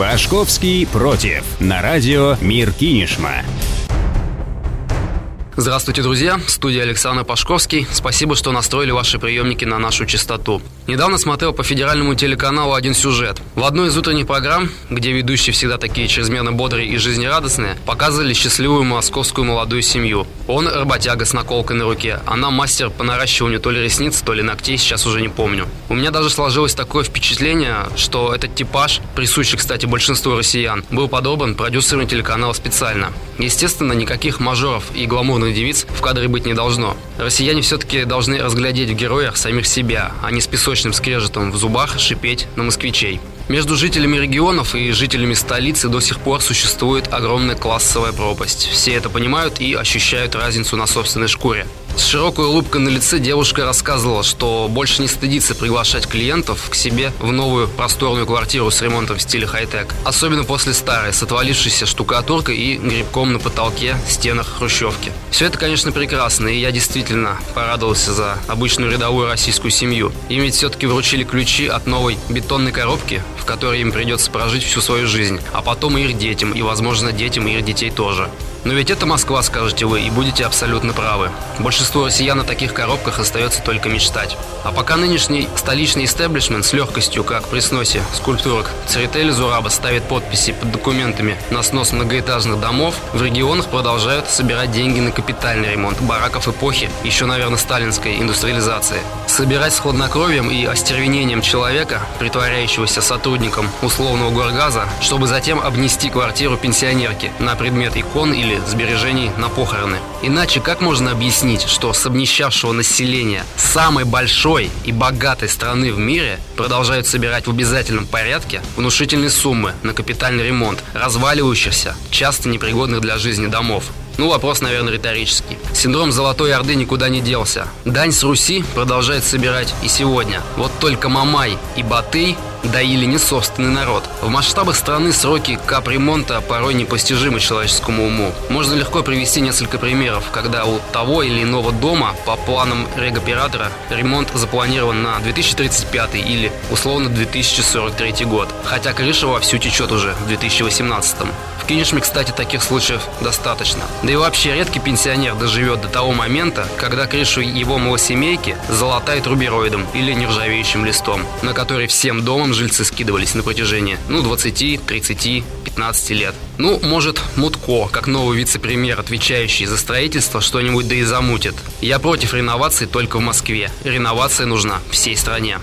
Пашковский против. На радио «Мир Кинешма». Здравствуйте, друзья! Студия Александр Пашковский. Спасибо, что настроили ваши приемники на нашу частоту. Недавно смотрел по федеральному телеканалу один сюжет. В одной из утренних программ, где ведущие всегда такие чрезмерно бодрые и жизнерадостные, показывали счастливую московскую молодую семью. Он работяга с наколкой на руке, она мастер по наращиванию то ли ресниц, то ли ногтей, сейчас уже не помню. У меня даже сложилось такое впечатление, что этот типаж, присущий, кстати, большинству россиян, был подобран продюсерами телеканала специально. Естественно, никаких мажоров и гламурных юных девиц в кадре быть не должно. Россияне все-таки должны разглядеть в героях самих себя, а не с песочным скрежетом в зубах шипеть на москвичей. Между жителями регионов и жителями столицы до сих пор существует огромная классовая пропасть. Все это понимают и ощущают разницу на собственной шкуре. С широкой улыбкой на лице девушка рассказывала, что больше не стыдится приглашать клиентов к себе в новую просторную квартиру с ремонтом в стиле хай-тек. Особенно после старой, с отвалившейся штукатуркой и грибком на потолке, стенах хрущевки. Все это, конечно, прекрасно, и я действительно порадовался за обычную рядовую российскую семью. Им ведь все-таки вручили ключи от новой бетонной коробки, в которой им придется прожить всю свою жизнь, а потом и их детям, и, возможно, детям и их детей тоже. Но ведь это Москва, скажете вы, и будете абсолютно правы. Большинство россиян на таких коробках остается только мечтать. А пока нынешний столичный истеблишмент с легкостью, как при сносе скульптурок Церетели Зураба ставит подписи под документами на снос многоэтажных домов, в регионах продолжают собирать деньги на капитальный ремонт бараков эпохи, еще, наверное, сталинской индустриализации. Собирать с хладнокровием и остервенением человека, притворяющегося сотрудником условного горгаза, чтобы затем обнести квартиру пенсионерки на предмет икон или сбережений на похороны. Иначе как можно объяснить, что с обнищавшего населения самой большой и богатой страны в мире продолжают собирать в обязательном порядке внушительные суммы на капитальный ремонт разваливающихся, часто непригодных для жизни домов? Ну, вопрос, наверное, риторический. Синдром Золотой Орды никуда не делся. Дань с Руси продолжает собирать и сегодня. Вот только Мамай и Батый доили не собственный народ. В масштабах страны сроки капремонта порой непостижимы человеческому уму. Можно легко привести несколько примеров, когда у того или иного дома по планам регоператора ремонт запланирован на 2035 или условно 2043 год, хотя крыша вовсю течет уже в 2018. В Кинешме, кстати, таких случаев достаточно. Да и вообще редкий пенсионер доживет до того момента, когда крышу его малосемейки залатает рубероидом или нержавеющим листом, на который всем домом целом жильцы скидывались на протяжении, ну, 20, 30, 15 лет. Ну, может, Мутко, как новый вице-премьер, отвечающий за строительство, что-нибудь да и замутит. Я против реновации только в Москве. Реновация нужна всей стране.